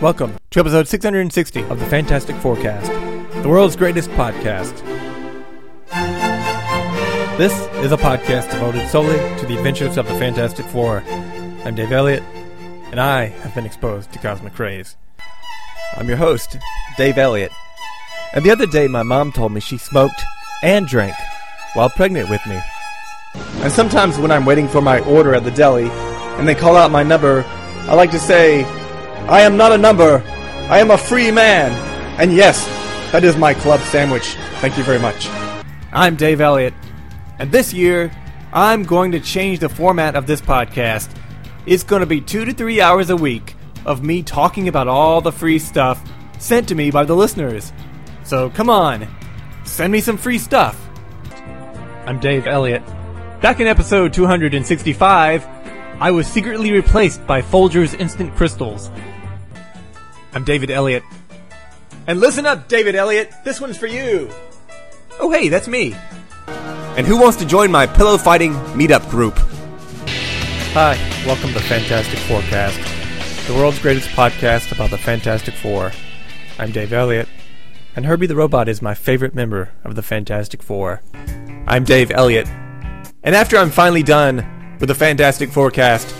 Welcome to episode 660 of the Fantastic Forecast, the world's greatest podcast. This is a podcast devoted solely to the adventures of the Fantastic Four. I'm Dave Elliott, and I have been exposed to cosmic rays. I'm your host, Dave Elliott. And the other day, my mom told me she smoked and drank while pregnant with me. And sometimes when I'm waiting for my order at the deli and they call out my number, I like to say, I am not a number. I am a free man. And yes, that is my club sandwich. Thank you very much. I'm Dave Elliott. And this year, I'm going to change the format of this podcast. It's going to be two to three hours a week of me talking about all the free stuff sent to me by the listeners. So come on, send me some free stuff. I'm Dave Elliott. Back in episode 265, I was secretly replaced by Folgers Instant Crystals. I'm David Elliott. And listen up, David Elliott, this one's for you. Oh, hey, that's me. And who wants to join my pillow fighting meetup group? Hi, welcome to Fantastic Forecast, the world's greatest podcast about the Fantastic Four. I'm Dave Elliott, and Herbie the Robot is my favorite member of the Fantastic Four. I'm Dave Elliott, and after I'm finally done with the Fantastic Forecast,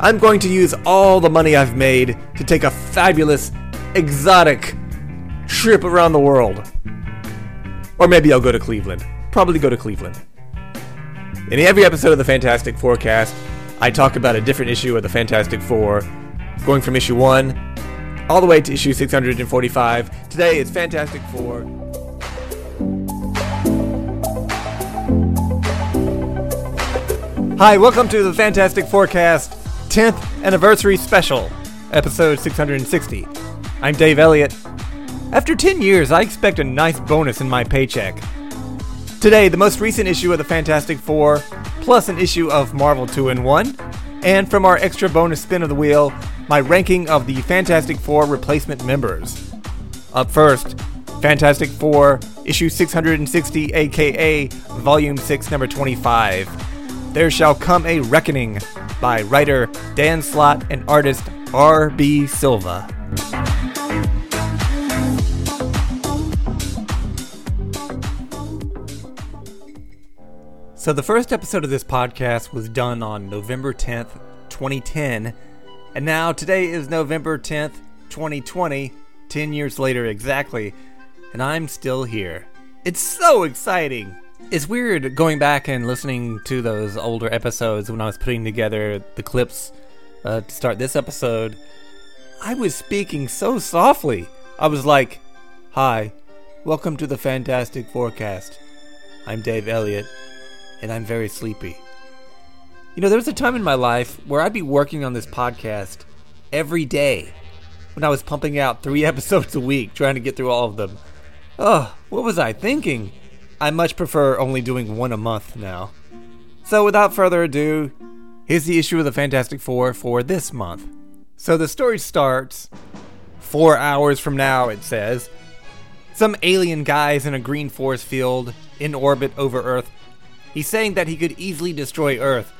I'm going to use all the money I've made to take a fabulous, exotic trip around the world. Or maybe I'll go to Cleveland. Probably go to Cleveland. In every episode of the Fantastic Forecast, I talk about a different issue of the Fantastic Four, going from issue 1 all the way to issue 645. Today it's Fantastic Four. Hi, welcome to the Fantastic Forecast 10th Anniversary Special, episode 660. I'm Dave Elliott. After 10 years, I expect a nice bonus in my paycheck. Today, the most recent issue of the Fantastic Four, plus an issue of Marvel 2 in 1, and from our extra bonus spin of the wheel, my ranking of the Fantastic Four replacement members. Up first, Fantastic Four, issue 660, aka Volume 6, number 25. There Shall Come a Reckoning by writer Dan Slott and artist R.B. Silva. So, the first episode of this podcast was done on November 10th, 2010, and now today is November 10th, 2020, 10 years later exactly, and I'm still here. It's so exciting! It's weird going back and listening to those older episodes when I was putting together the clips uh, to start this episode. I was speaking so softly. I was like, Hi, welcome to the Fantastic Forecast. I'm Dave Elliott, and I'm very sleepy. You know, there was a time in my life where I'd be working on this podcast every day when I was pumping out three episodes a week, trying to get through all of them. Oh, what was I thinking? I much prefer only doing one a month now. So without further ado, here's the issue of the Fantastic Four for this month. So the story starts four hours from now, it says. Some alien guy's in a green force field in orbit over Earth. He's saying that he could easily destroy Earth,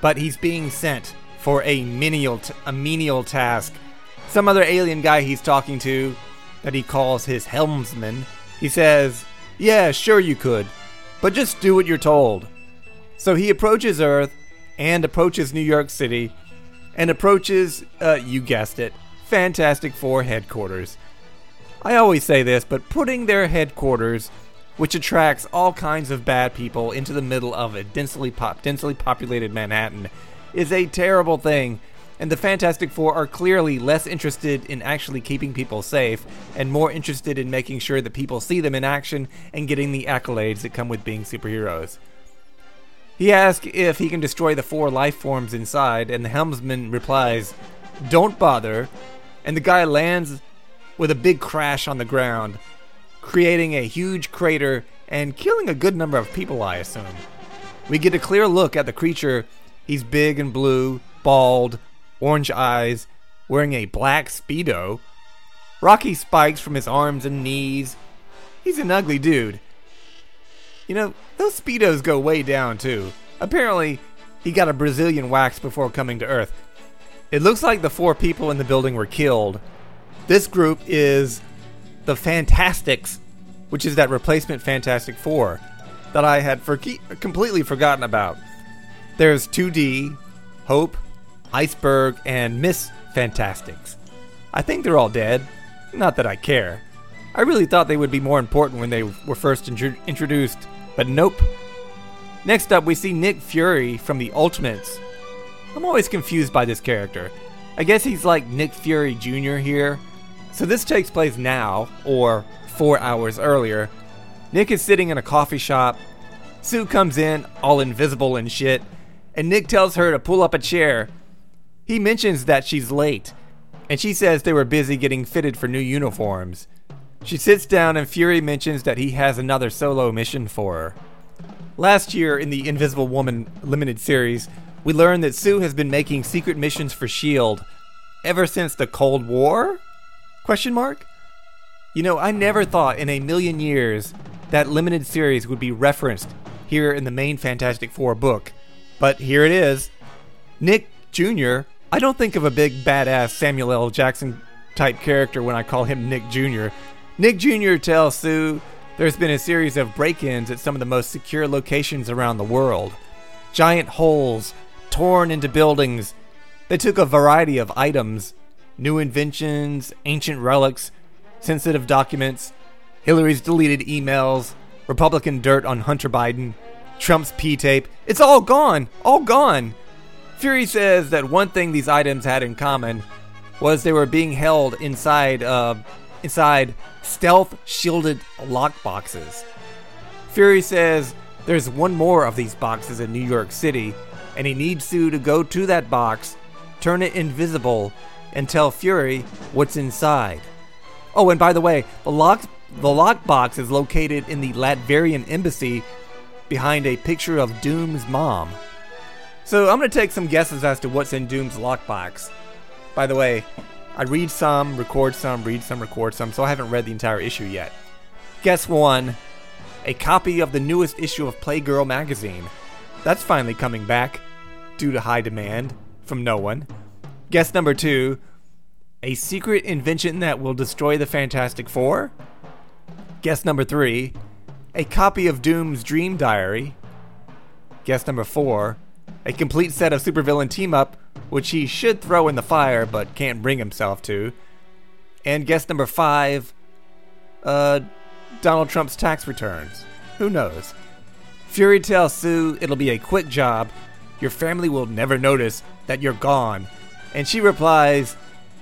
but he's being sent for a menial, t- a menial task. Some other alien guy he's talking to, that he calls his helmsman, he says, yeah, sure you could, but just do what you're told. So he approaches Earth and approaches New York City and approaches, uh, you guessed it, Fantastic Four headquarters. I always say this, but putting their headquarters, which attracts all kinds of bad people, into the middle of a densely, densely populated Manhattan is a terrible thing and the Fantastic Four are clearly less interested in actually keeping people safe and more interested in making sure that people see them in action and getting the accolades that come with being superheroes. He asks if he can destroy the four life forms inside, and the helmsman replies, Don't bother. And the guy lands with a big crash on the ground, creating a huge crater and killing a good number of people, I assume. We get a clear look at the creature. He's big and blue, bald, orange eyes, wearing a black Speedo, rocky spikes from his arms and knees. He's an ugly dude. You know, those Speedos go way down too. Apparently, he got a Brazilian wax before coming to Earth. It looks like the four people in the building were killed. This group is the Fantastix, which is that replacement Fantastic Four that I had for- completely forgotten about. There's 2D, Hope, Iceberg, and Miss Fantastix. I think they're all dead. Not that I care. I really thought they would be more important when they were first intro- introduced, but nope. Next up, we see Nick Fury from the Ultimates. I'm always confused by this character. I guess he's like Nick Fury Jr. here. So this takes place now, or four hours earlier. Nick is sitting in a coffee shop. Sue comes in, all invisible and shit, and Nick tells her to pull up a chair. He mentions that she's late, and she says they were busy getting fitted for new uniforms. She sits down, and Fury mentions that he has another solo mission for her. Last year, in the Invisible Woman limited series, we learned that Sue has been making secret missions for S.H.I.E.L.D. ever since the Cold War? Question mark? You know, I never thought in a million years that limited series would be referenced here in the main Fantastic Four book. But here it is. Nick Jr., I don't think of a big badass Samuel L. Jackson type character when I call him Nick Jr. Nick Jr. tells Sue there's been a series of break ins at some of the most secure locations around the world. Giant holes torn into buildings. They took a variety of items new inventions, ancient relics, sensitive documents, Hillary's deleted emails, Republican dirt on Hunter Biden, Trump's P tape. It's all gone! All gone! Fury says that one thing these items had in common was they were being held inside uh, inside stealth shielded lockboxes. Fury says there's one more of these boxes in New York City, and he needs Sue to go to that box, turn it invisible, and tell Fury what's inside. Oh, and by the way, the lock the lockbox is located in the Latverian embassy behind a picture of Doom's mom. So I'm gonna take some guesses as to what's in Doom's lockbox. By the way, I read some, record some, read some, record some, so I haven't read the entire issue yet. Guess one a copy of the newest issue of Playgirl magazine. That's finally coming back, due to high demand from no one. Guess number two a secret invention that will destroy the Fantastic Four. Guess number three a copy of Doom's Dream Diary. Guess number four a complete set of supervillain team up which he should throw in the fire but can't bring himself to. And guess number five, uh, Donald Trump's tax returns. Who knows? Fury tells Sue it'll be a quick job. Your family will never notice that you're gone. And she replies,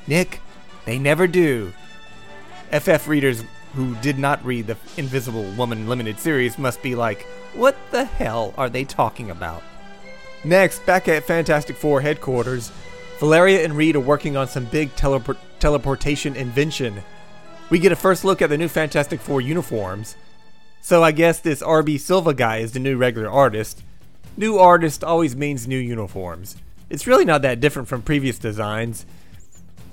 Nick, they never do. FF readers who did not read the Invisible Woman limited series must be like, what the hell are they talking about? Next, back at Fantastic Four headquarters, Valeria and Reed are working on some big teleport- teleportation invention. We get a first look at the new Fantastic Four uniforms. So I guess this RB Silva guy is the new regular artist. New artist always means new uniforms. It's really not that different from previous designs.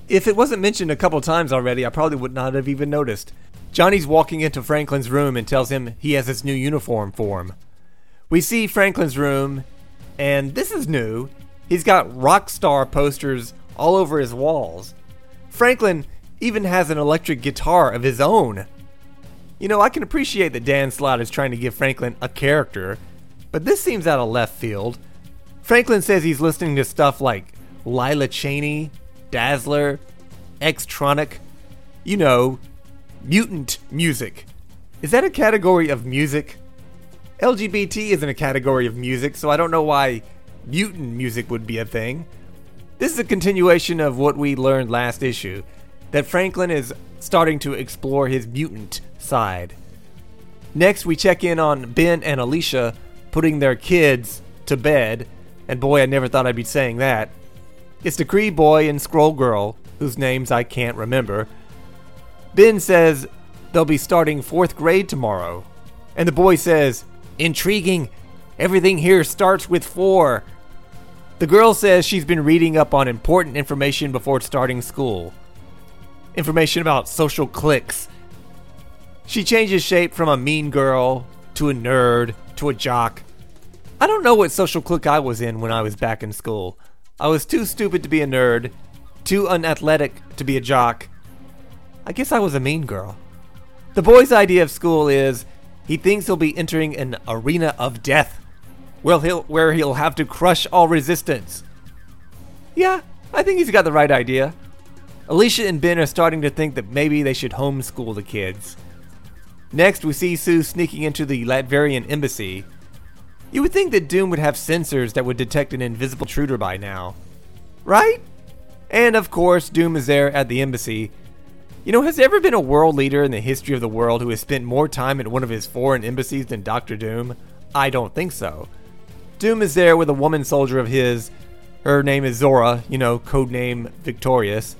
If it wasn't mentioned a couple times already, I probably would not have even noticed. Johnny's walking into Franklin's room and tells him he has his new uniform for him. We see Franklin's room, and this is new. He's got rock star posters all over his walls. Franklin even has an electric guitar of his own. You know, I can appreciate that Dan Slott is trying to give Franklin a character, but this seems out of left field. Franklin says he's listening to stuff like Lila Cheney, Dazzler, Xtronic, you know, mutant music. Is that a category of music? LGBT isn't a category of music, so I don't know why mutant music would be a thing. This is a continuation of what we learned last issue that Franklin is starting to explore his mutant side. Next, we check in on Ben and Alicia putting their kids to bed, and boy, I never thought I'd be saying that. It's the Cree boy and Scroll girl, whose names I can't remember. Ben says they'll be starting fourth grade tomorrow, and the boy says, Intriguing. Everything here starts with four. The girl says she's been reading up on important information before starting school. Information about social cliques. She changes shape from a mean girl to a nerd to a jock. I don't know what social clique I was in when I was back in school. I was too stupid to be a nerd, too unathletic to be a jock. I guess I was a mean girl. The boy's idea of school is he thinks he'll be entering an arena of death, where he'll, where he'll have to crush all resistance. Yeah, I think he's got the right idea. Alicia and Ben are starting to think that maybe they should homeschool the kids. Next, we see Sue sneaking into the Latverian embassy. You would think that Doom would have sensors that would detect an invisible intruder by now. Right? And of course, Doom is there at the embassy. You know, has there ever been a world leader in the history of the world who has spent more time at one of his foreign embassies than Doctor Doom? I don't think so. Doom is there with a woman soldier of his. Her name is Zora, you know, codename Victorious.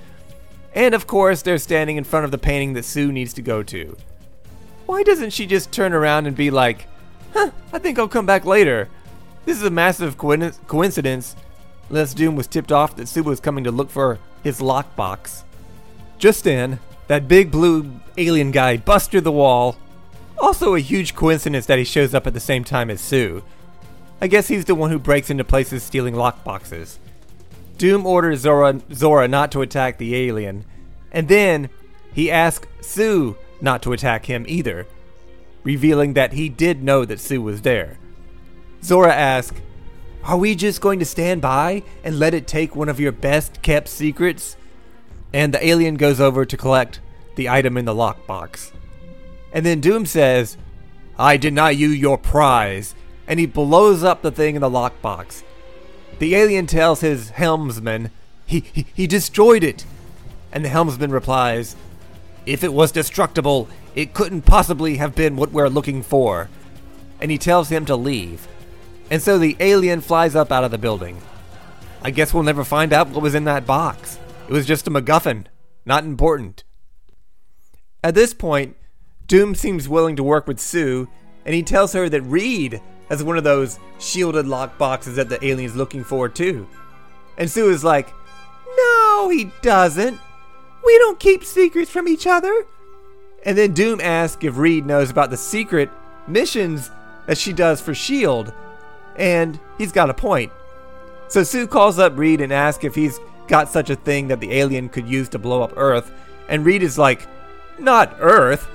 And of course, they're standing in front of the painting that Sue needs to go to. Why doesn't she just turn around and be like, huh, I think I'll come back later? This is a massive coincidence, unless Doom was tipped off that Sue was coming to look for his lockbox. Just then, that big blue alien guy through the wall. Also, a huge coincidence that he shows up at the same time as Sue. I guess he's the one who breaks into places stealing lockboxes. Doom orders Zora, Zora not to attack the alien, and then he asks Sue not to attack him either, revealing that he did know that Sue was there. Zora asks, Are we just going to stand by and let it take one of your best kept secrets? And the alien goes over to collect the item in the lockbox. And then Doom says, I deny you your prize, and he blows up the thing in the lockbox. The alien tells his helmsman he, he, he destroyed it. And the helmsman replies, If it was destructible, it couldn't possibly have been what we're looking for. And he tells him to leave. And so the alien flies up out of the building. I guess we'll never find out what was in that box. It was just a MacGuffin. Not important. At this point, Doom seems willing to work with Sue, and he tells her that Reed has one of those shielded lock boxes that the alien's looking for too. And Sue is like, No, he doesn't. We don't keep secrets from each other. And then Doom asks if Reed knows about the secret missions that she does for S.H.I.E.L.D. And he's got a point. So Sue calls up Reed and asks if he's got such a thing that the alien could use to blow up Earth. And Reed is like, Not Earth.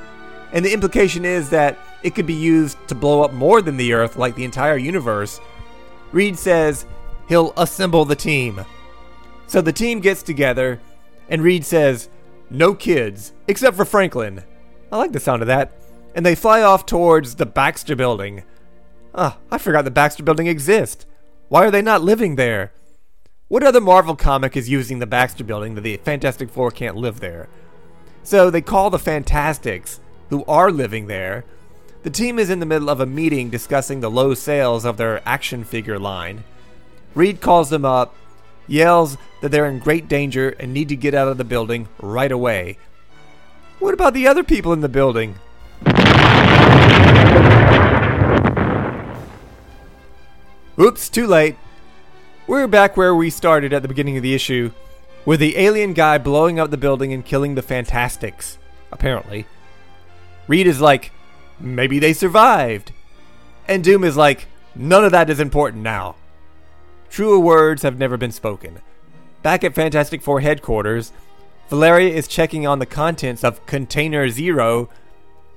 And the implication is that it could be used to blow up more than the Earth, like the entire universe. Reed says he'll assemble the team. So the team gets together, and Reed says, No kids, except for Franklin. I like the sound of that. And they fly off towards the Baxter building. Ah, I forgot the Baxter building exists. Why are they not living there? What other Marvel comic is using the Baxter building that the Fantastic Four can't live there? So they call the Fantastix, who are living there, the team is in the middle of a meeting discussing the low sales of their action figure line. Reed calls them up, yells that they're in great danger and need to get out of the building right away. What about the other people in the building? Oops, too late. We're back where we started at the beginning of the issue, with the alien guy blowing up the building and killing the Fantastix, apparently. Reed is like, maybe they survived. And Doom is like, none of that is important now. Truer words have never been spoken. Back at Fantastic Four headquarters, Valeria is checking on the contents of Container Zero,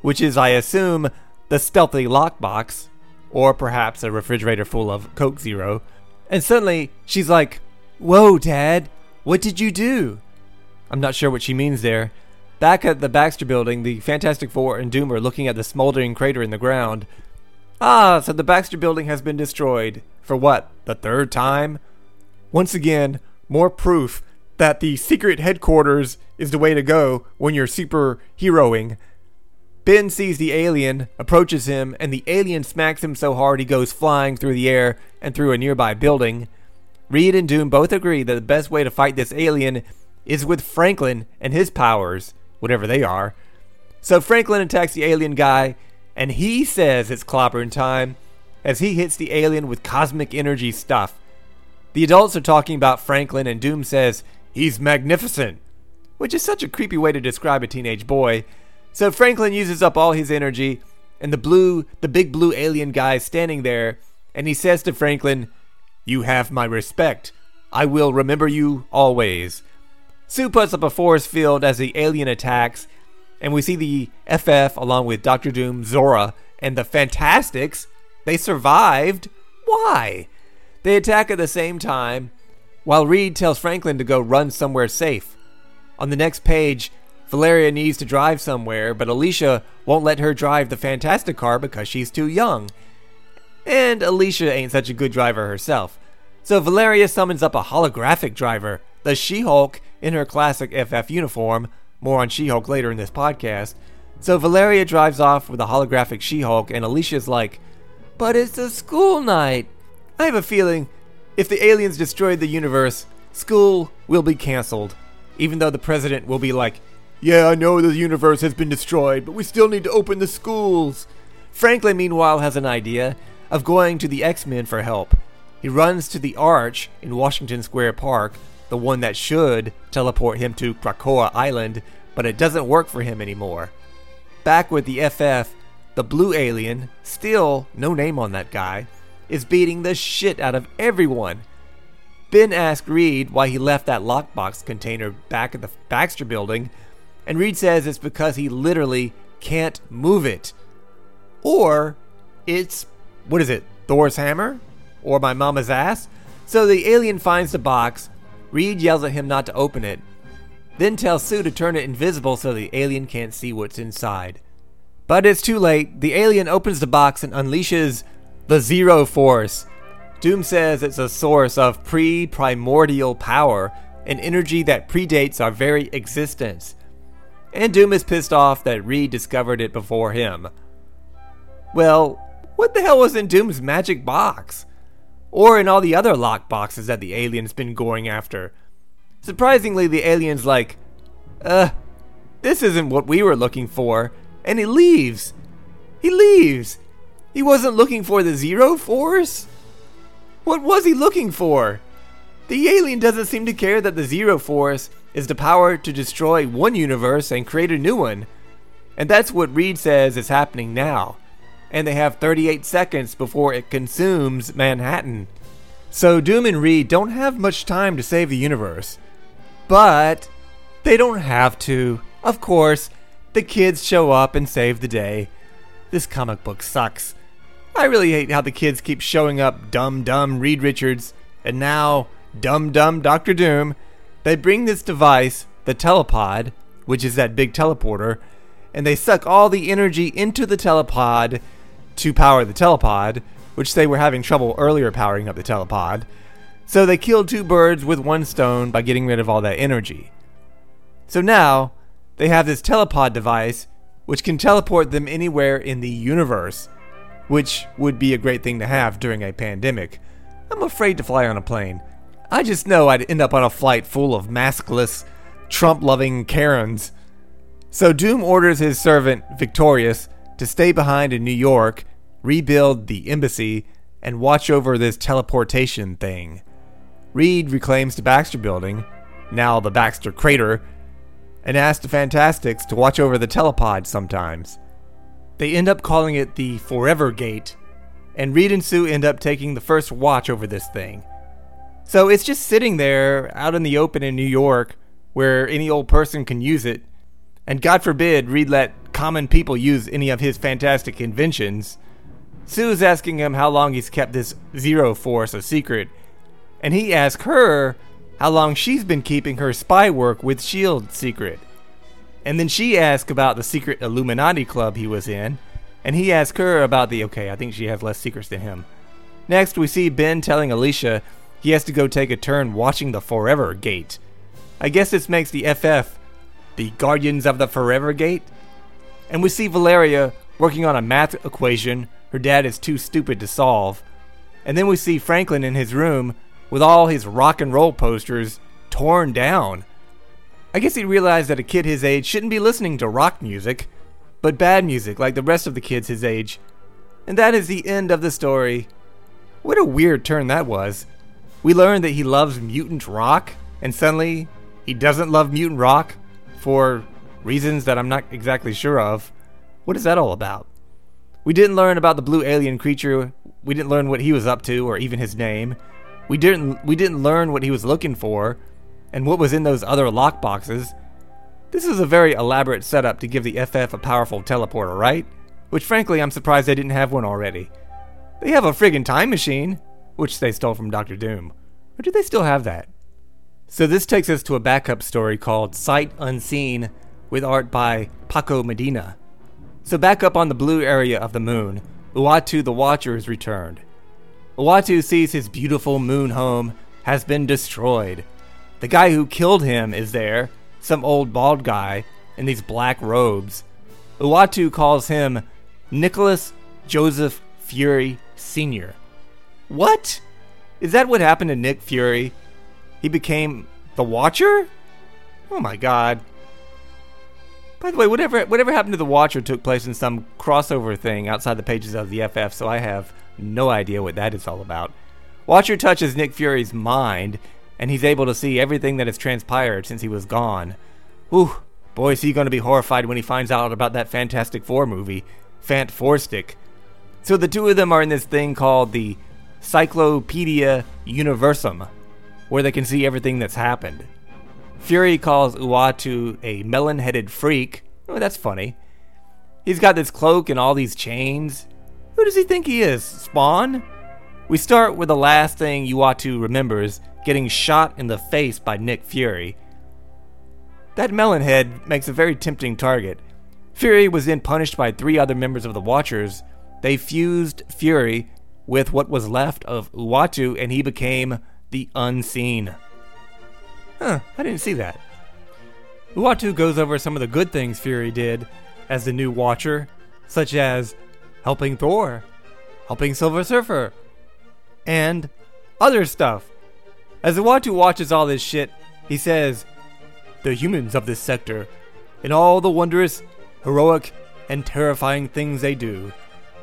which is, I assume, the stealthy lockbox, or perhaps a refrigerator full of Coke Zero. And suddenly, she's like, Whoa, Dad, what did you do? I'm not sure what she means there, Back at the Baxter building, the Fantastic Four and Doom are looking at the smoldering crater in the ground. Ah, so the Baxter building has been destroyed. For what? The third time? Once again, more proof that the secret headquarters is the way to go when you're superheroing. Ben sees the alien, approaches him, and the alien smacks him so hard he goes flying through the air and through a nearby building. Reed and Doom both agree that the best way to fight this alien is with Franklin and his powers whatever they are. So Franklin attacks the alien guy, and he says it's clobbering time as he hits the alien with cosmic energy stuff. The adults are talking about Franklin, and Doom says he's magnificent, which is such a creepy way to describe a teenage boy. So Franklin uses up all his energy, and the blue, the big blue alien guy standing there, and he says to Franklin, "You have my respect. I will remember you always. Sue puts up a force field as the alien attacks, and we see the FF along with Doctor Doom, Zora, and the Fantastix. They survived. Why? They attack at the same time, while Reed tells Franklin to go run somewhere safe. On the next page, Valeria needs to drive somewhere, but Alicia won't let her drive the Fantastic car because she's too young. And Alicia ain't such a good driver herself. So Valeria summons up a holographic driver, the She Hulk, in her classic FF uniform. More on She Hulk later in this podcast. So Valeria drives off with a holographic She Hulk, and Alicia's like, But it's a school night. I have a feeling if the aliens destroyed the universe, school will be canceled. Even though the president will be like, Yeah, I know the universe has been destroyed, but we still need to open the schools. Franklin, meanwhile, has an idea of going to the X Men for help. He runs to the Arch in Washington Square Park, the one that should teleport him to Krakoa Island, but it doesn't work for him anymore. Back with the FF, the blue alien, still no name on that guy, is beating the shit out of everyone. Ben asks Reed why he left that lockbox container back at the Baxter building, and Reed says it's because he literally can't move it. Or it's, what is it, Thor's hammer? Or my mama's ass? So the alien finds the box, Reed yells at him not to open it, then tells Sue to turn it invisible so the alien can't see what's inside. But it's too late. The alien opens the box and unleashes the Zero Force. Doom says it's a source of pre primordial power, an energy that predates our very existence. And Doom is pissed off that Reed discovered it before him. Well, what the hell was in Doom's magic box? Or in all the other lock boxes that the alien's been going after? Surprisingly, the alien's like, uh, this isn't what we were looking for, and he leaves. He leaves. He wasn't looking for the Zero Force? What was he looking for? The alien doesn't seem to care that the Zero Force is the power to destroy one universe and create a new one. And that's what Reed says is happening now. And they have 38 seconds before it consumes Manhattan. So Doom and Reed don't have much time to save the universe. But they don't have to. Of course, the kids show up and save the day. This comic book sucks. I really hate how the kids keep showing up dumb dumb Reed Richards and now dumb dumb Doctor Doom. They bring this device, the telepod, which is that big teleporter, and they suck all the energy into the telepod to power the telepod, which they were having trouble earlier powering up the telepod. So they killed two birds with one stone by getting rid of all that energy. So now they have this telepod device which can teleport them anywhere in the universe which would be a great thing to have during a pandemic. I'm afraid to fly on a plane. I just know I'd end up on a flight full of maskless, Trump loving Karens. So Doom orders his servant, Victorious, to stay behind in New York, rebuild the embassy, and watch over this teleportation thing. Reed reclaims the Baxter building, now the Baxter crater, and asks the Fantastix to watch over the telepod sometimes. They end up calling it the Forever Gate, and Reed and Sue end up taking the first watch over this thing. So it's just sitting there out in the open in New York where any old person can use it. And God forbid Reed let common people use any of his fantastic inventions. Sue's asking him how long he's kept this Zero Force a secret, and he asks her how long she's been keeping her spy work with S.H.I.E.L.D. secret. And then she asked about the secret Illuminati club he was in, and he asked her about the okay, I think she has less secrets than him. Next, we see Ben telling Alicia he has to go take a turn watching the Forever Gate. I guess this makes the FF the Guardians of the Forever Gate. And we see Valeria working on a math equation her dad is too stupid to solve. And then we see Franklin in his room with all his rock and roll posters torn down. I guess he realized that a kid his age shouldn't be listening to rock music, but bad music like the rest of the kids his age. And that is the end of the story. What a weird turn that was. We learn that he loves mutant rock, and suddenly he doesn't love mutant rock for reasons that I'm not exactly sure of. What is that all about? We didn't learn about the blue alien creature. We didn't learn what he was up to or even his name. We didn't we didn't learn what he was looking for and what was in those other lockboxes. This is a very elaborate setup to give the FF a powerful teleporter, right? Which frankly I'm surprised they didn't have one already. They have a friggin' time machine, which they stole from Doctor Doom. Or do they still have that? So this takes us to a backup story called Sight Unseen with art by Paco Medina. So back up on the blue area of the moon, Uatu the Watcher is returned. Uatu sees his beautiful moon home has been destroyed. The guy who killed him is there, some old bald guy in these black robes. Uatu calls him Nicholas Joseph Fury Sr. What? Is that what happened to Nick Fury? He became the Watcher? Oh my god. By the way, whatever whatever happened to the Watcher took place in some crossover thing outside the pages of the FF, so I have no idea what that is all about. Watcher touches Nick Fury's mind, and he's able to see everything that has transpired since he was gone. Ooh, boy, is he going to be horrified when he finds out about that Fantastic Four movie, Fant Four Stick. So the two of them are in this thing called the Cyclopedia Universum, where they can see everything that's happened. Fury calls Uatu a melon headed freak. Oh, that's funny. He's got this cloak and all these chains. Who does he think he is? Spawn? We start with the last thing Uatu remembers getting shot in the face by Nick Fury. That melon head makes a very tempting target. Fury was then punished by three other members of the Watchers. They fused Fury with what was left of Uatu, and he became the Unseen. Huh, I didn't see that. Uatu goes over some of the good things Fury did as the new Watcher, such as helping Thor, helping Silver Surfer, and other stuff. As Uatu watches all this shit, he says, The humans of this sector, in all the wondrous, heroic, and terrifying things they do,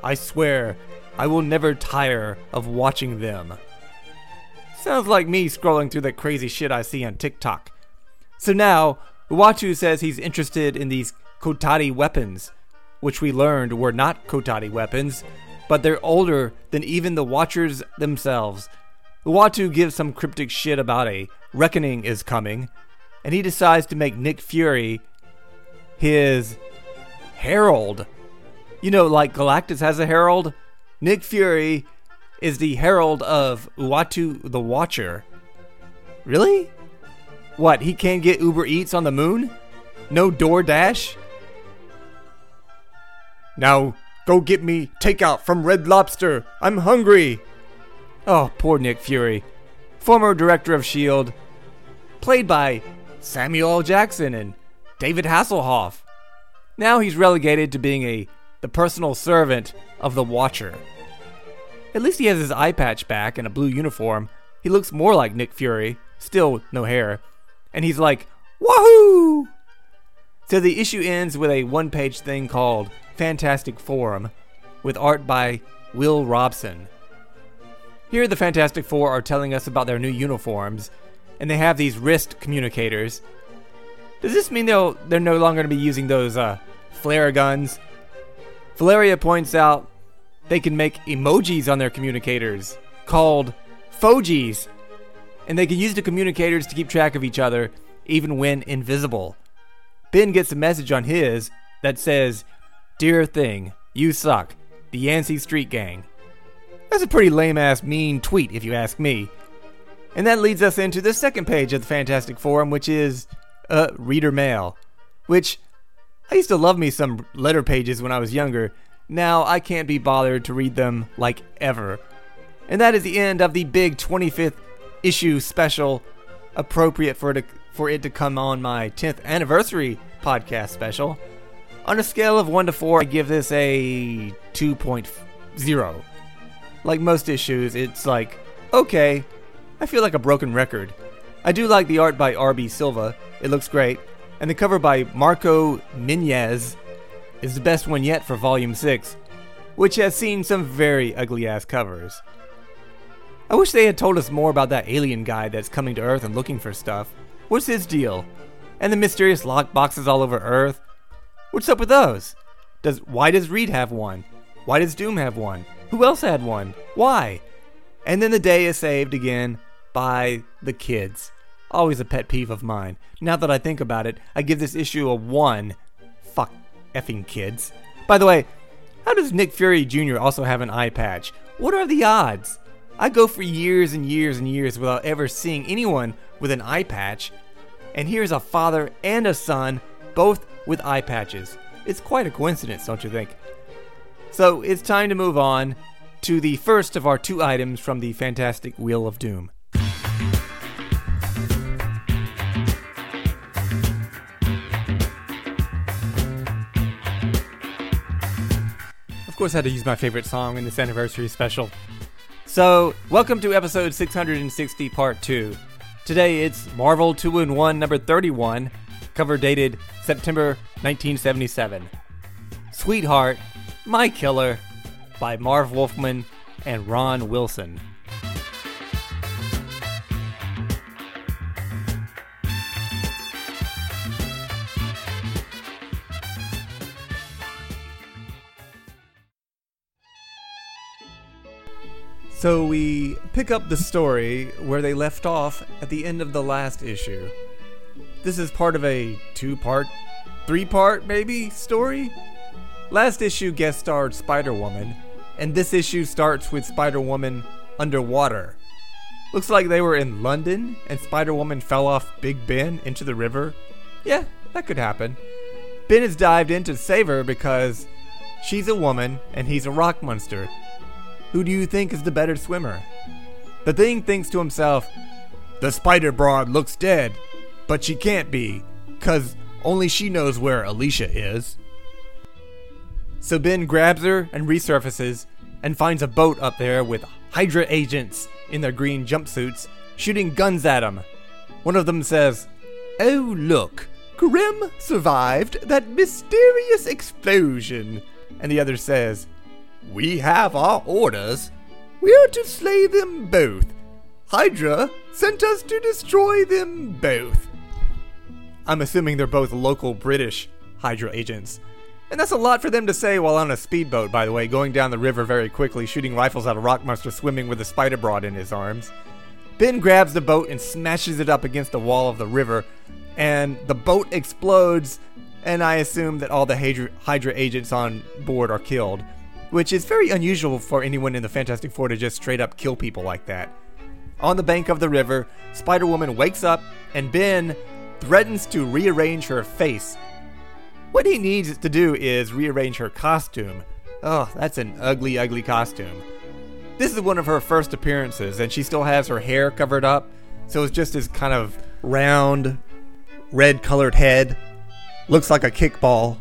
I swear I will never tire of watching them. Sounds like me scrolling through the crazy shit I see on TikTok. So now, Uatu says he's interested in these Kotati weapons, which we learned were not Kotati weapons, but they're older than even the Watchers themselves. Uatu gives some cryptic shit about a reckoning is coming, and he decides to make Nick Fury his herald. You know, like Galactus has a herald? Nick Fury is the herald of Uatu the Watcher. Really? What, he can't get Uber Eats on the moon? No DoorDash? Now, go get me takeout from Red Lobster. I'm hungry. Oh, poor Nick Fury. Former director of S.H.I.E.L.D., played by Samuel L. Jackson and David Hasselhoff. Now he's relegated to being a the personal servant of the Watcher. At least he has his eye patch back and a blue uniform. He looks more like Nick Fury, still no hair. And he's like, Wahoo! So the issue ends with a one page thing called Fantastic Forum, with art by Will Robson. Here, the Fantastic Four are telling us about their new uniforms, and they have these wrist communicators. Does this mean they'll, they're no longer going to be using those uh, flare guns? Valeria points out they can make emojis on their communicators called Fojis, and they can use the communicators to keep track of each other even when invisible. Ben gets a message on his that says, Dear thing, you suck. The Yancey Street Gang. That's a pretty lame ass mean tweet, if you ask me. And that leads us into the second page of the Fantastic Forum, which is uh, reader mail. Which I used to love me some letter pages when I was younger, now I can't be bothered to read them like ever. And that is the end of the big 25th issue special, appropriate for it to, for it to come on my 10th anniversary podcast special. On a scale of 1 to 4, I give this a 2.0. Like most issues, it's like, okay, I feel like a broken record. I do like the art by R.B. Silva, it looks great, and the cover by Marco Minez is the best one yet for Volume 6, which has seen some very ugly ass covers. I wish they had told us more about that alien guy that's coming to Earth and looking for stuff. What's his deal? And the mysterious lock boxes all over Earth? What's up with those? Does why does Reed have one? Why does Doom have one? Who else had one? Why? And then the day is saved again by the kids. Always a pet peeve of mine. Now that I think about it, I give this issue a 1. Fuck effing kids. By the way, how does Nick Fury Jr. also have an eye patch? What are the odds? I go for years and years and years without ever seeing anyone with an eye patch, and here's a father and a son, both with eye patches. It's quite a coincidence, don't you think? So it's time to move on to the first of our two items from the fantastic Wheel of Doom. Of course, I had to use my favorite song in this anniversary special. So, welcome to episode 660, part 2. Today it's Marvel 2 in 1, number 31, cover dated September 1977. Sweetheart, My Killer, by Marv Wolfman and Ron Wilson. So we pick up the story where they left off at the end of the last issue. This is part of a two part, three part maybe story? Last issue guest starred Spider Woman, and this issue starts with Spider Woman underwater. Looks like they were in London and Spider Woman fell off Big Ben into the river. Yeah, that could happen. Ben has dived in to save her because she's a woman and he's a rock monster who do you think is the better swimmer? The thing thinks to himself, The spider broad looks dead, but she can't be, cause only she knows where Alicia is. So Ben grabs her and resurfaces and finds a boat up there with Hydra agents in their green jumpsuits shooting guns at him. One of them says, Oh, look, Grimm survived that mysterious explosion. And the other says, we have our orders. We're to slay them both. Hydra sent us to destroy them both. I'm assuming they're both local British Hydra agents. And that's a lot for them to say while on a speedboat, by the way, going down the river very quickly, shooting rifles at a rock monster swimming with a spider broad in his arms. Ben grabs the boat and smashes it up against the wall of the river, and the boat explodes, and I assume that all the Hydra, Hydra agents on board are killed which is very unusual for anyone in the Fantastic Four to just straight up kill people like that. On the bank of the river, Spider Woman wakes up and Ben threatens to rearrange her face. What he needs to do is rearrange her costume. Oh, that's an ugly, ugly costume. This is one of her first appearances, and she still has her hair covered up, so it's just this kind of round, red colored head. Looks like a kickball.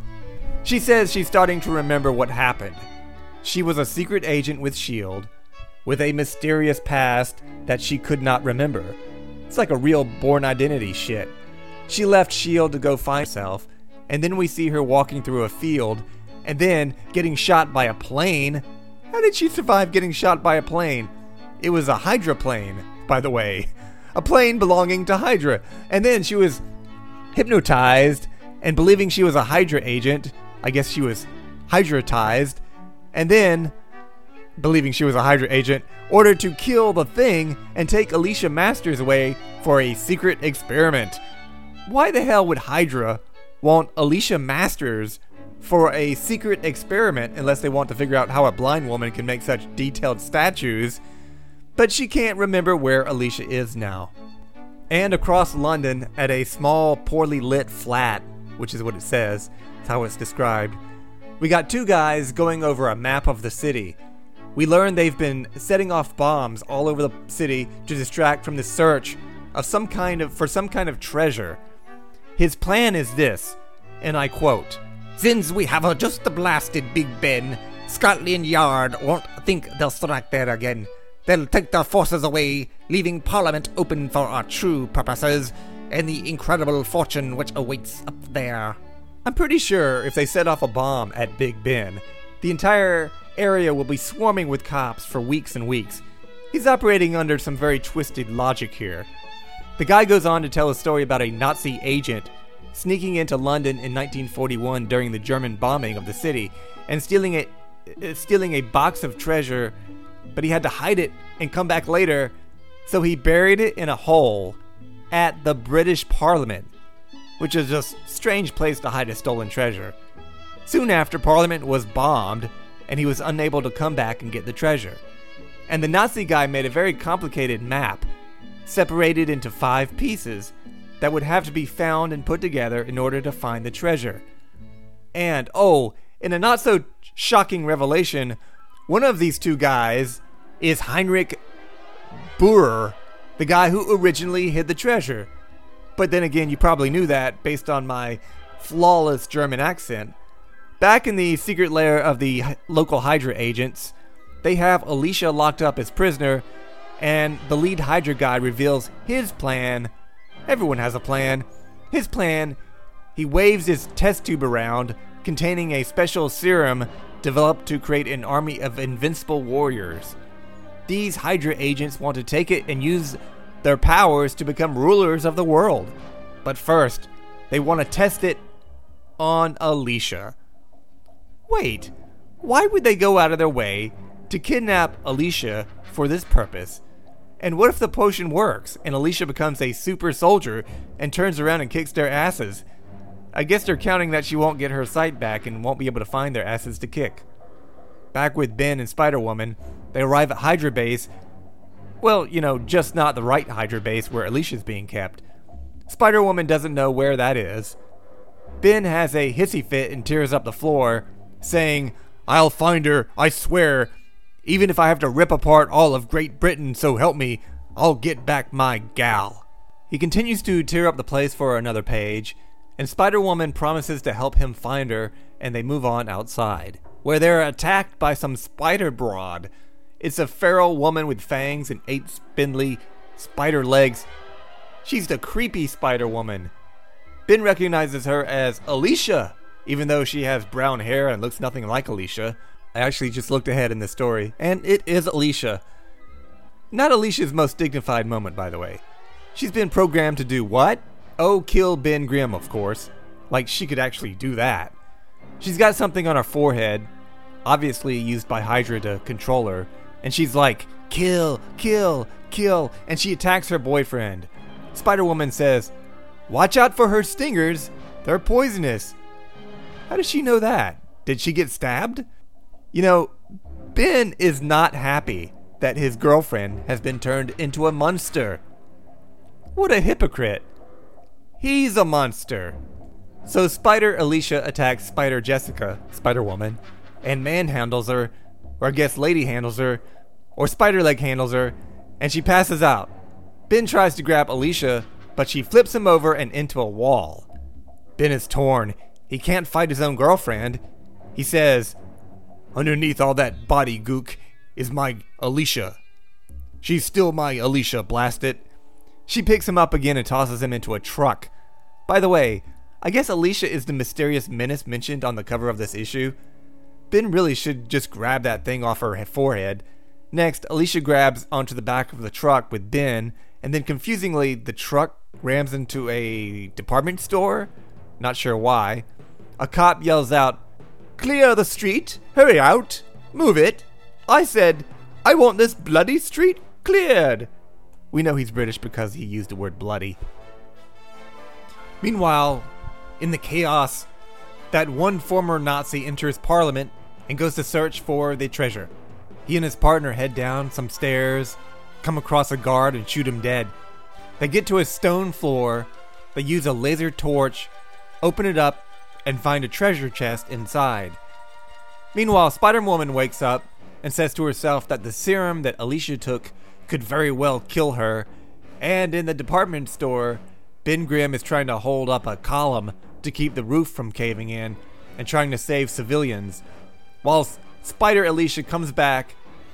She says she's starting to remember what happened she was a secret agent with S.H.I.E.L.D., with a mysterious past that she could not remember. It's like a real Bourne Identity shit. She left S.H.I.E.L.D. to go find herself, and then we see her walking through a field, and then getting shot by a plane. How did she survive getting shot by a plane? It was a Hydra plane, by the way. A plane belonging to Hydra. And then she was hypnotized and believing she was a Hydra agent. I guess she was hydratized and then, believing she was a Hydra agent, ordered to kill the thing and take Alicia Masters away for a secret experiment. Why the hell would Hydra want Alicia Masters for a secret experiment unless they want to figure out how a blind woman can make such detailed statues? But she can't remember where Alicia is now. And across London, at a small, poorly lit flat, which is what it says, it's how it's described, we got two guys going over a map of the city. We learn they've been setting off bombs all over the city to distract from the search of some kind of for some kind of treasure. His plan is this, and I quote: "Since we have just blasted Big Ben, Scotland Yard won't think they'll strike there again. They'll take their forces away, leaving Parliament open for our true purposes and the incredible fortune which awaits up there." I'm pretty sure if they set off a bomb at Big Ben, the entire area will be swarming with cops for weeks and weeks. He's operating under some very twisted logic here. The guy goes on to tell a story about a Nazi agent sneaking into London in 1941 during the German bombing of the city and stealing a, uh, stealing a box of treasure but he had to hide it and come back later, so he buried it in a hole at the British Parliament, which is a strange place to hide a stolen treasure. Soon after, Parliament was bombed, and he was unable to come back and get the treasure. And the Nazi guy made a very complicated map, separated into five pieces, that would have to be found and put together in order to find the treasure. And, oh, in a not so shocking revelation, one of these two guys is Heinrich Bührer, the guy who originally hid the treasure. But then again, you probably knew that based on my flawless German accent. Back in the secret lair of the local Hydra agents, they have Alicia locked up as prisoner, and the lead Hydra guy reveals his plan. Everyone has a plan. His plan he waves his test tube around, containing a special serum developed to create an army of invincible warriors. These Hydra agents want to take it and use their powers to become rulers of the world. But first, they want to test it on Alicia. Wait, why would they go out of their way to kidnap Alicia for this purpose? And what if the potion works and Alicia becomes a super soldier and turns around and kicks their asses? I guess they're counting that she won't get her sight back and won't be able to find their asses to kick. Back with Ben and Spider Woman, they arrive at Hydra Base. Well, you know, just not the right Hydra Base where Alicia's being kept. Spider Woman doesn't know where that is. Ben has a hissy fit and tears up the floor, saying, I'll find her, I swear. Even if I have to rip apart all of Great Britain, so help me, I'll get back my gal. He continues to tear up the place for another page, and Spider Woman promises to help him find her, and they move on outside, where they're attacked by some spider broad. It's a feral woman with fangs and eight spindly spider legs. She's the creepy Spider Woman. Ben recognizes her as Alicia, even though she has brown hair and looks nothing like Alicia. I actually just looked ahead in the story, and it is Alicia. Not Alicia's most dignified moment, by the way. She's been programmed to do what? Oh, kill Ben Grimm, of course. Like she could actually do that. She's got something on her forehead, obviously used by Hydra to control her, and she's like, kill, kill, kill, and she attacks her boyfriend. Spider Woman says, Watch out for her stingers, they're poisonous. How does she know that? Did she get stabbed? You know, Ben is not happy that his girlfriend has been turned into a monster. What a hypocrite. He's a monster. So Spider Alicia attacks Spider Jessica, Spider Woman, and manhandles her, or I guess Lady handles her, or Spider Leg handles her, and she passes out. Ben tries to grab Alicia, but she flips him over and into a wall. Ben is torn. He can't fight his own girlfriend. He says, Underneath all that body gook is my Alicia. She's still my Alicia, blast it. She picks him up again and tosses him into a truck. By the way, I guess Alicia is the mysterious menace mentioned on the cover of this issue. Ben really should just grab that thing off her forehead. Next, Alicia grabs onto the back of the truck with Ben, and then confusingly, the truck rams into a department store? Not sure why. A cop yells out, Clear the street! Hurry out! Move it! I said, I want this bloody street cleared! We know he's British because he used the word bloody. Meanwhile, in the chaos, that one former Nazi enters Parliament and goes to search for the treasure. He and his partner head down some stairs, come across a guard, and shoot him dead. They get to a stone floor, they use a laser torch, open it up, and find a treasure chest inside. Meanwhile, Spider Woman wakes up and says to herself that the serum that Alicia took could very well kill her, and in the department store, Ben Grimm is trying to hold up a column to keep the roof from caving in and trying to save civilians. While Spider Alicia comes back,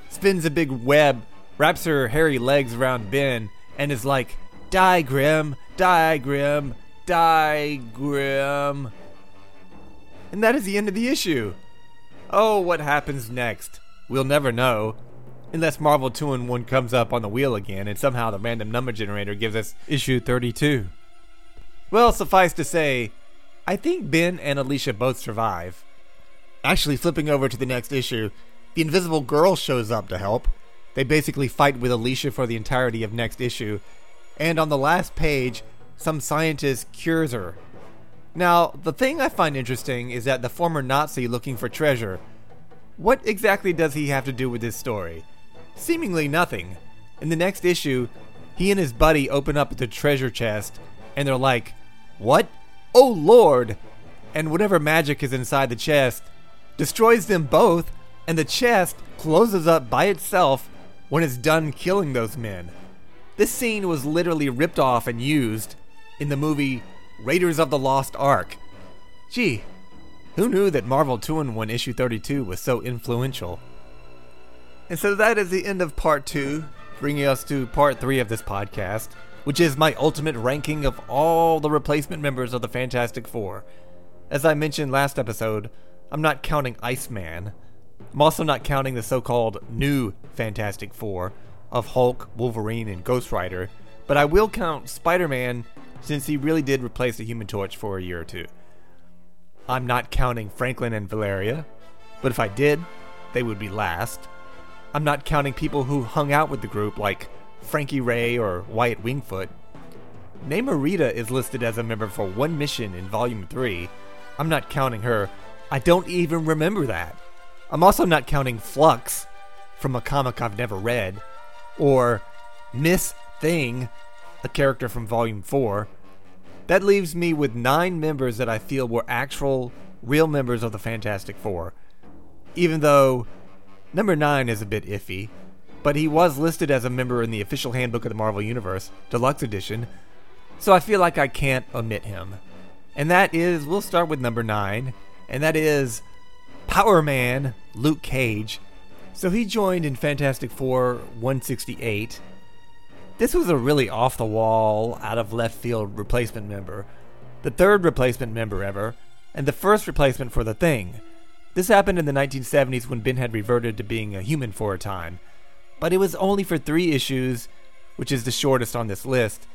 spins a big web, wraps her hairy legs around Ben, and is like, Die, Grimm! die, Grimm! die, Grimm! And that is the end of the issue. Oh, what happens next? We'll never know. Unless Marvel 2 in 1 comes up on the wheel again and somehow the random number generator gives us issue 32. Well, suffice to say, I think Ben and Alicia both survive. Actually, flipping over to the next issue, the Invisible Girl shows up to help. They basically fight with Alicia for the entirety of next issue, and on the last page, some scientist cures her. Now, the thing I find interesting is that the former Nazi looking for treasure. What exactly does he have to do with this story? Seemingly nothing. In the next issue, he and his buddy open up the treasure chest, and they're like, What? Oh lord! And whatever magic is inside the chest destroys them both, and the chest closes up by itself when it's done killing those men. This scene was literally ripped off and used in the movie Raiders of the Lost Ark. Gee, who knew that Marvel 2 in 1 issue 32 was so influential? And so that is the end of part 2, bringing us to part 3 of this podcast, which is my ultimate ranking of all the replacement members of the Fantastic Four. As I mentioned last episode, I'm not counting Iceman. I'm also not counting the so called new Fantastic Four of Hulk, Wolverine, and Ghost Rider, but I will count Spider Man since he really did replace the Human Torch for a year or two. I'm not counting Franklin and Valeria, but if I did, they would be last. I'm not counting people who hung out with the group like Frankie Raye or Wyatt Wingfoot. Namorita is listed as a member for one mission in Volume 3. I'm not counting her. I don't even remember that. I'm also not counting Flux from a comic I've never read, or Miss Thing, a character from Volume 4. That leaves me with nine members that I feel were actual, real members of the Fantastic Four. Even though number 9 is a bit iffy, but he was listed as a member in the official handbook of the Marvel Universe, Deluxe Edition, so I feel like I can't omit him. And that is, we'll start with number 9, and that is Power Man Luke Cage. So he joined in Fantastic Four 168. This was a really off the wall, out of left field replacement member. The third replacement member ever, and the first replacement for the Thing. This happened in the 1970s when Ben had reverted to being a human for a time. But it was only for three issues, which is the shortest on this list,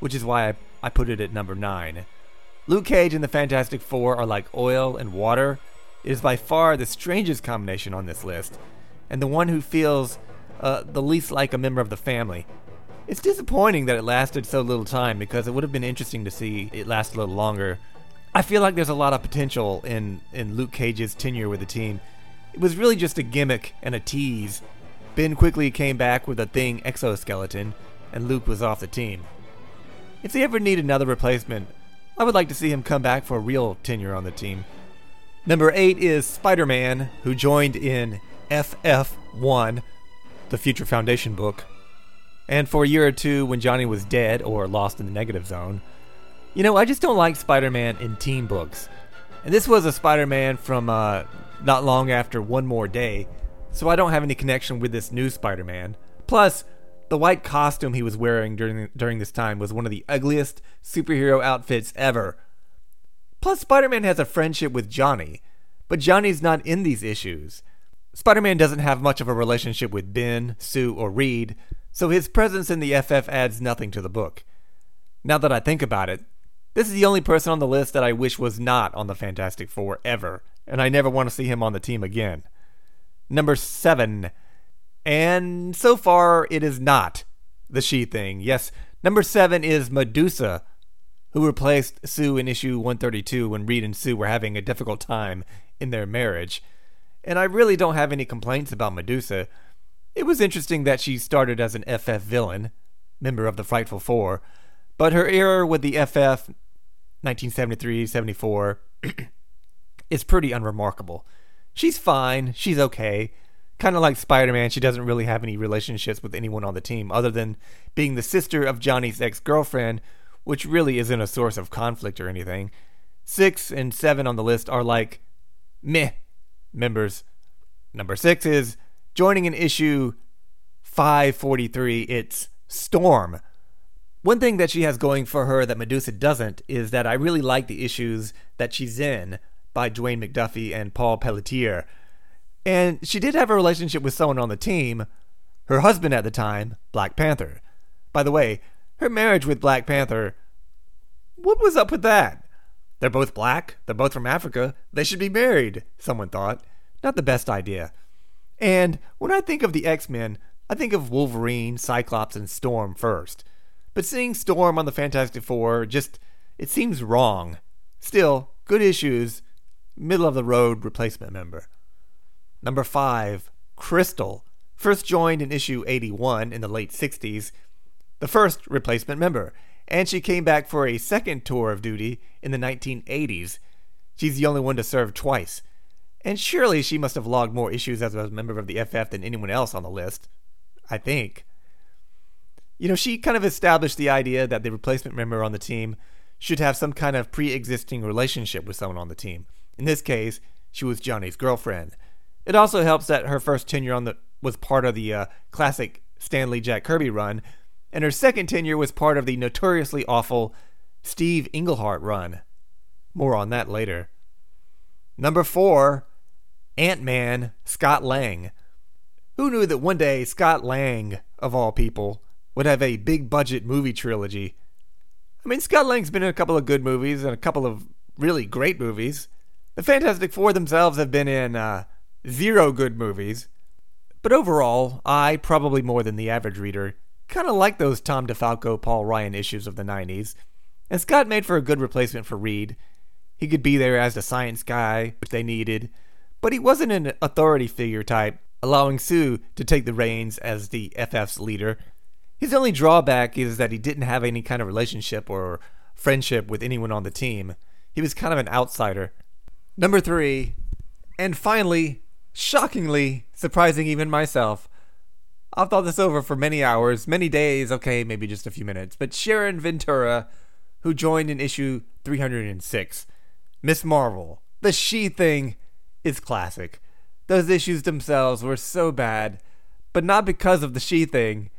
which is why I, I put it at number 9. Luke Cage and the Fantastic Four are like oil and water. It is by far the strangest combination on this list, and the one who feels uh, the least like a member of the family. It's disappointing that it lasted so little time because it would have been interesting to see it last a little longer. I feel like there's a lot of potential in, in Luke Cage's tenure with the team. It was really just a gimmick and a tease. Ben quickly came back with a thing exoskeleton, and Luke was off the team. If they ever need another replacement, I would like to see him come back for a real tenure on the team. Number 8 is Spider Man, who joined in FF1, the Future Foundation book. And for a year or two, when Johnny was dead or lost in the negative zone, you know, I just don't like Spider Man in team books. And this was a Spider Man from uh, not long after One More Day, so I don't have any connection with this new Spider Man. Plus, the white costume he was wearing during during this time was one of the ugliest superhero outfits ever. Plus, Spider Man has a friendship with Johnny, but Johnny's not in these issues. Spider Man doesn't have much of a relationship with Ben, Sue, or Reed, so his presence in the FF adds nothing to the book. Now that I think about it, this is the only person on the list that I wish was not on the Fantastic Four ever, and I never want to see him on the team again. Number 7 and so far, it is not the she thing. Yes, number seven is Medusa, who replaced Sue in issue 132 when Reed and Sue were having a difficult time in their marriage. And I really don't have any complaints about Medusa. It was interesting that she started as an FF villain, member of the Frightful Four, but her era with the FF 1973 74 is pretty unremarkable. She's fine, she's okay kind of like Spider Man, she doesn't really have any relationships with anyone on the team other than being the sister of Johnny's ex girlfriend, which really isn't a source of conflict or anything. Six and seven on the list are like meh members. Number six is joining an issue 543. It's Storm. One thing that she has going for her that Medusa doesn't is that I really like the issues that she's in by Dwayne McDuffie and Paul Pelletier. And she did have a relationship with someone on the team, her husband at the time, Black Panther. By the way, her marriage with Black Panther, what was up with that? They're both black, they're both from Africa, they should be married, someone thought. Not the best idea. And when I think of the X Men, I think of Wolverine, Cyclops, and Storm first. But seeing Storm on the Fantastic Four just it seems wrong. Still, good issues, middle of the road replacement member. Number 5, Crystal, first joined in issue 81 in the late 60s, the first replacement member, and she came back for a second tour of duty in the 1980s. She's the only one to serve twice. And surely she must have logged more issues as a member of the FF than anyone else on the list. I think. You know, she kind of established the idea that the replacement member on the team should have some kind of pre existing relationship with someone on the team. In this case, she was Johnny's girlfriend. It also helps that her first tenure on the was part of the uh, classic Stan Lee Jack Kirby run, and her second tenure was part of the notoriously awful Steve Englehart run. More on that later. Number four, Ant Man Scott Lang. Who knew that one day Scott Lang, of all people, would have a big budget movie trilogy? I mean, Scott Lang's been in a couple of good movies and a couple of really great movies. The Fantastic Four themselves have been in uh, zero good movies. But overall, I, probably more than the average reader, kind of like those Tom DeFalco, Paul Ryan issues of the 90s. And Scott made for a good replacement for Reed. He could be there as the science guy, which they needed, but he wasn't an authority figure type, allowing Sue to take the reins as the FF's leader. His only drawback is that he didn't have any kind of relationship or friendship with anyone on the team. He was kind of an outsider. Number three, and finally, shockingly, surprising even myself, I've thought this over for many hours, many days, okay, maybe just a few minutes, but Sharon Ventura, who joined in issue 306. Miss Marvel. The she thing is classic. Those issues themselves were so bad, but not because of the she thing.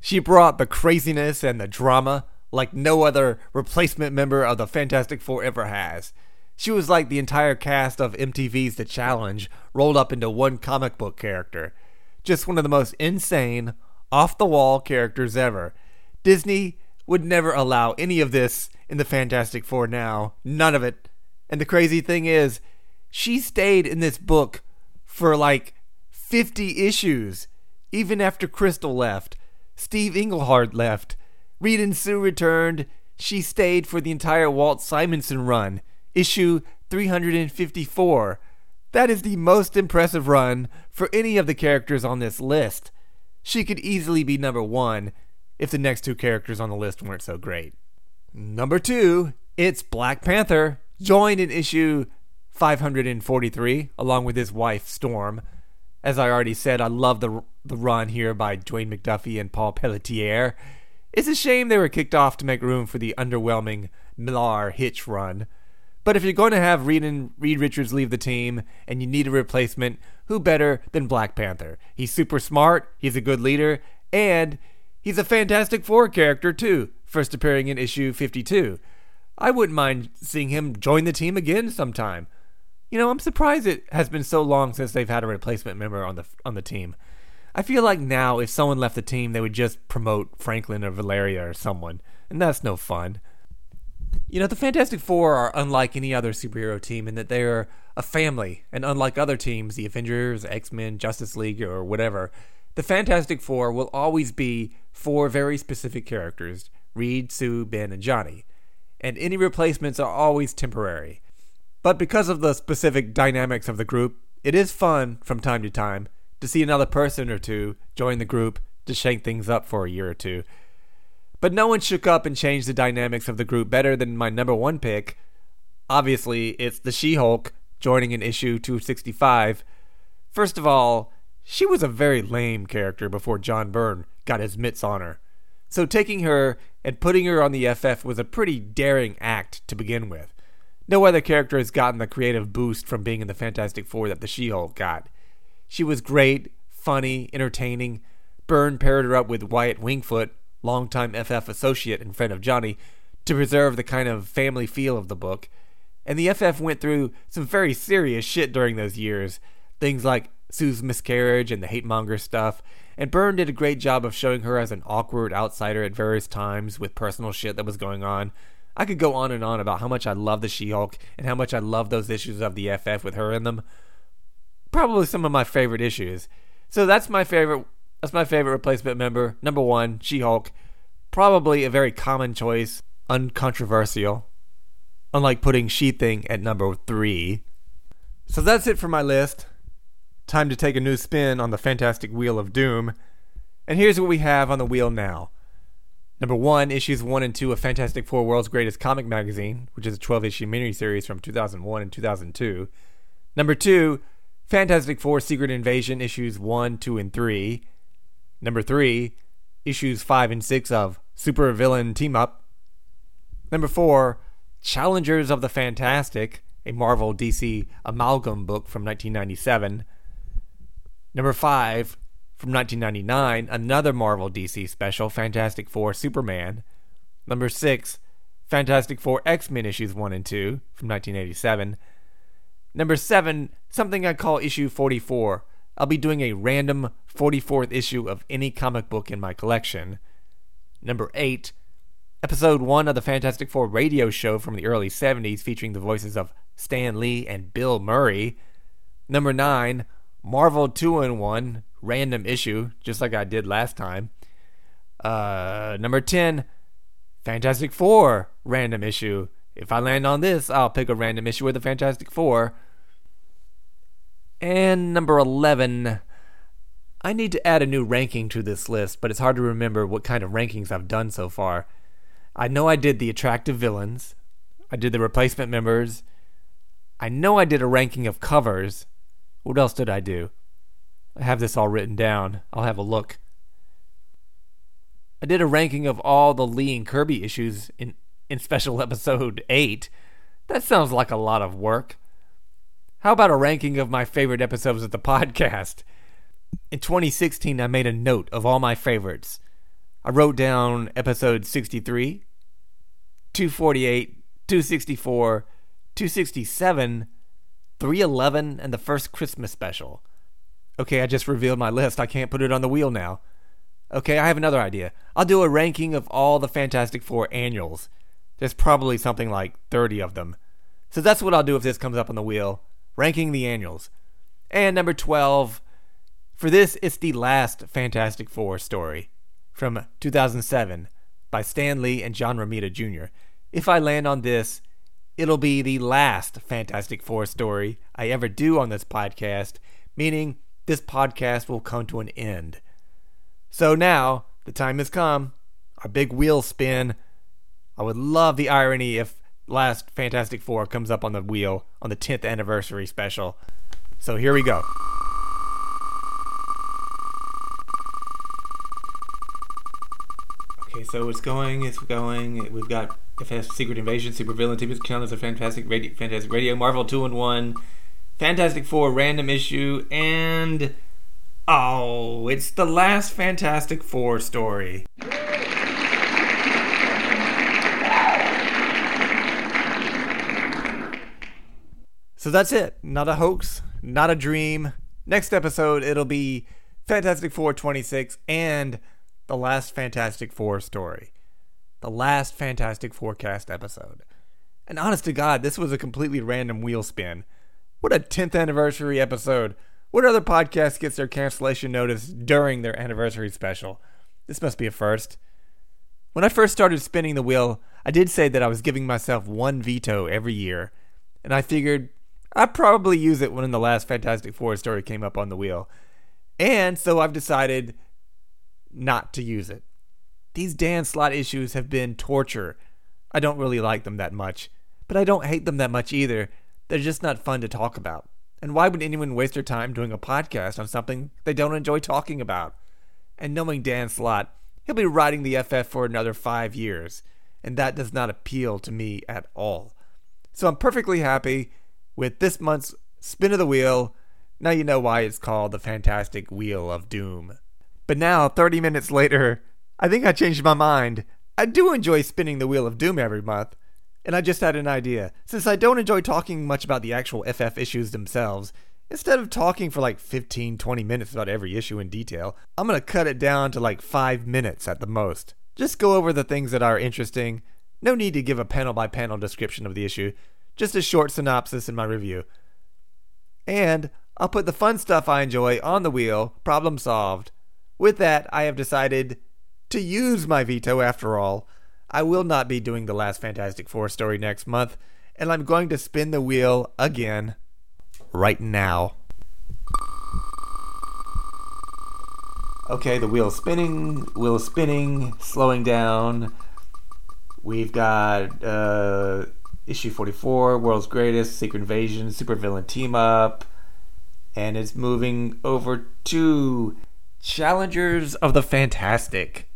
She brought the craziness and the drama like no other replacement member of the Fantastic Four ever has. She was like the entire cast of MTV's The Challenge rolled up into one comic book character. Just one of the most insane, off the wall characters ever. Disney would never allow any of this in the Fantastic Four now. None of it. And the crazy thing is, she stayed in this book for like 50 issues, even after Crystal left. Steve Englehart left. Reed and Sue returned. She stayed for the entire Walt Simonson run, issue 354. That is the most impressive run for any of the characters on this list. She could easily be number one if the next two characters on the list weren't so great. Number two, it's Black Panther, joined in issue 543 along with his wife Storm. As I already said, I love the the run here by Dwayne McDuffie and Paul Pelletier. It's a shame they were kicked off to make room for the underwhelming Millar Hitch run. But if you're going to have Reed and Reed Richards leave the team and you need a replacement, who better than Black Panther? He's super smart, he's a good leader, and he's a Fantastic Four character too, first appearing in issue 52. I wouldn't mind seeing him join the team again sometime. You know, I'm surprised it has been so long since they've had a replacement member on the on the team. I feel like now if someone left the team, they would just promote Franklin or Valeria or someone, and that's no fun. You know, the Fantastic Four are unlike any other superhero team in that they are a family, and unlike other teams, the Avengers, X Men, Justice League, or whatever, the Fantastic Four will always be four very specific characters Reed, Sue, Ben, and Johnny. And any replacements are always temporary. But because of the specific dynamics of the group, it is fun from time to time to see another person or two join the group to shake things up for a year or two. But no one shook up and changed the dynamics of the group better than my number one pick. Obviously, it's the She Hulk joining in issue 265. First of all, she was a very lame character before John Byrne got his mitts on her. So taking her and putting her on the FF was a pretty daring act to begin with. No other character has gotten the creative boost from being in the Fantastic Four that the She Hulk got. She was great, funny, entertaining. Byrne paired her up with Wyatt Wingfoot, longtime FF associate and friend of Johnny, to preserve the kind of family feel of the book. And the FF went through some very serious shit during those years. Things like Sue's miscarriage and the hate monger stuff. And Byrne did a great job of showing her as an awkward outsider at various times with personal shit that was going on. I could go on and on about how much I love the She Hulk and how much I love those issues of the FF with her in them probably some of my favorite issues. So that's my favorite That's my favorite replacement member. Number one, She Hulk. Probably a very common choice, uncontroversial. Unlike putting She Thing at number three. So that's it for my list. Time to take a new spin on the fantastic Wheel of Doom. And here's what we have on the wheel now. Number one, issues one and two of Fantastic Four World's Greatest Comic Magazine, which is a 12 issue miniseries from 2001 and 2002. Number two, Fantastic Four Secret Invasion, issues one, two, and three. Number three, issues five and six of Super Villain Team Up. Number four, Challengers of the Fantastic, a Marvel DC amalgam book from 1997. Number five, from 1999, another Marvel DC special, Fantastic Four Superman. Number 6, Fantastic Four X Men issues 1 and 2 from 1987. Number 7, something I call issue 44. I'll be doing a random 44th issue of any comic book in my collection. Number 8, episode 1 of the Fantastic Four radio show from the early 70s featuring the voices of Stan Lee and Bill Murray. Number 9, Marvel 2 in 1 random issue, just like I did last time. Uh, number 10, Fantastic Four random issue. If I land on this, I'll pick a random issue of the Fantastic Four. And number 11, I need to add a new ranking to this list, but it's hard to remember what kind of rankings I've done so far. I know I did the attractive villains, I did the replacement members, I know I did a ranking of covers. What else did I do? I have this all written down. I'll have a look. I did a ranking of all the Lee and Kirby issues in, in special episode 8. That sounds like a lot of work. How about a ranking of my favorite episodes of the podcast? In 2016, I made a note of all my favorites. I wrote down episode 63, 248, 264, 267, 311, and the first Christmas special. Okay, I just revealed my list. I can't put it on the wheel now. Okay, I have another idea. I'll do a ranking of all the Fantastic Four annuals. There's probably something like 30 of them. So that's what I'll do if this comes up on the wheel. Ranking the annuals. And number 12, for this, it's the last Fantastic Four story from 2007 by Stan Lee and John Romita Jr. If I land on this, it'll be the last Fantastic Four story I ever do on this podcast, meaning this podcast will come to an end. So now, the time has come. Our big wheel spin. I would love the irony if last Fantastic Four comes up on the wheel on the 10th anniversary special. So here we go. Okay, so it's going, it's going. We've got Secret Invasion, Super Villain, Team Challenge, a Fantastic Radio, Fantastic Radio, Marvel 2 and 1, Fantastic Four random issue, and oh, it's the last Fantastic Four story. So that's it. Not a hoax, not a dream. Next episode, it'll be Fantastic Four 26 and the last Fantastic Four story. The last Fantastic Forecast episode. And honest to God, this was a completely random wheel spin. What a 10th anniversary episode. What other podcast gets their cancellation notice during their anniversary special? This must be a first. When I first started spinning the wheel, I did say that I was giving myself one veto every year, and I figured I'd probably use it when the last Fantastic Four story came up on the wheel. And so I've decided not to use it. These Dan Slott issues have been torture. I don't really like them that much, but I don't hate them that much either. They're just not fun to talk about. And why would anyone waste their time doing a podcast on something they don't enjoy talking about? And knowing Dan Slott, he'll be writing the FF for another five years, and that does not appeal to me at all. So I'm perfectly happy with this month's Spin of the Wheel. Now you know why it's called the Fantastic Wheel of Doom. But now, 30 minutes later, I think I changed my mind. I do enjoy spinning the Wheel of Doom every month. And I just had an idea. Since I don't enjoy talking much about the actual FF issues themselves, instead of talking for like 15, 20 minutes about every issue in detail, I'm to cut it down to like 5 minutes at the most. Just go over the things that are interesting. No need to give a panel by panel description of the issue, just a short synopsis in my review. And I'll put the fun stuff I enjoy on the wheel, problem solved. with that, I have decided to use my veto after all. I will not be doing the last Fantastic Four story next month, and I'm going to spin the wheel again right now. Okay, the wheel's spinning, wheel spinning, slowing down. We've got uh, issue 44, World's Greatest, Secret Invasion, Supervillain Team Up, and it's moving over to Challengers of the Fantastic.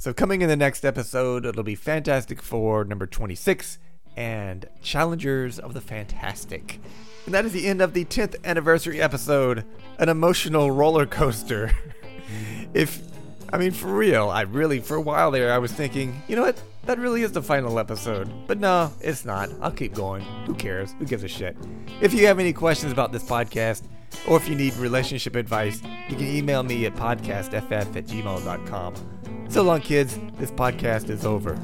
So, coming in the next episode, it'll be Fantastic Four number 26 and Challengers of the Fantastic. And that is the end of the 10th anniversary episode, an emotional roller coaster. if, I mean, for real, I really, for a while there, I was thinking, you know what? That really is the final episode. But no, it's not. I'll keep going. Who cares? Who gives a shit? If you have any questions about this podcast, or if you need relationship advice, you can email me at podcastff at gmail.com. So long, kids. This podcast is over.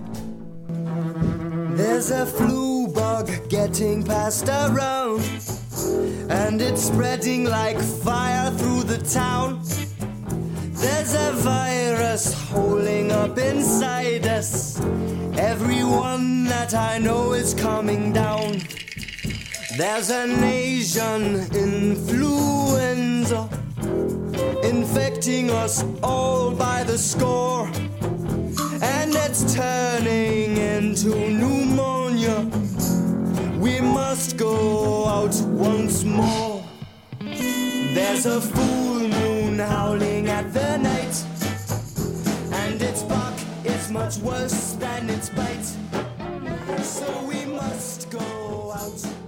There's a flu bug getting passed around, and it's spreading like fire through the town. There's a virus holding up inside us. Everyone that I know is coming down. There's an Asian influenza infecting us all by the score and it's turning into pneumonia. We must go out once more. There's a full moon howling at the night, and its bark is much worse than its bite. So we must go out.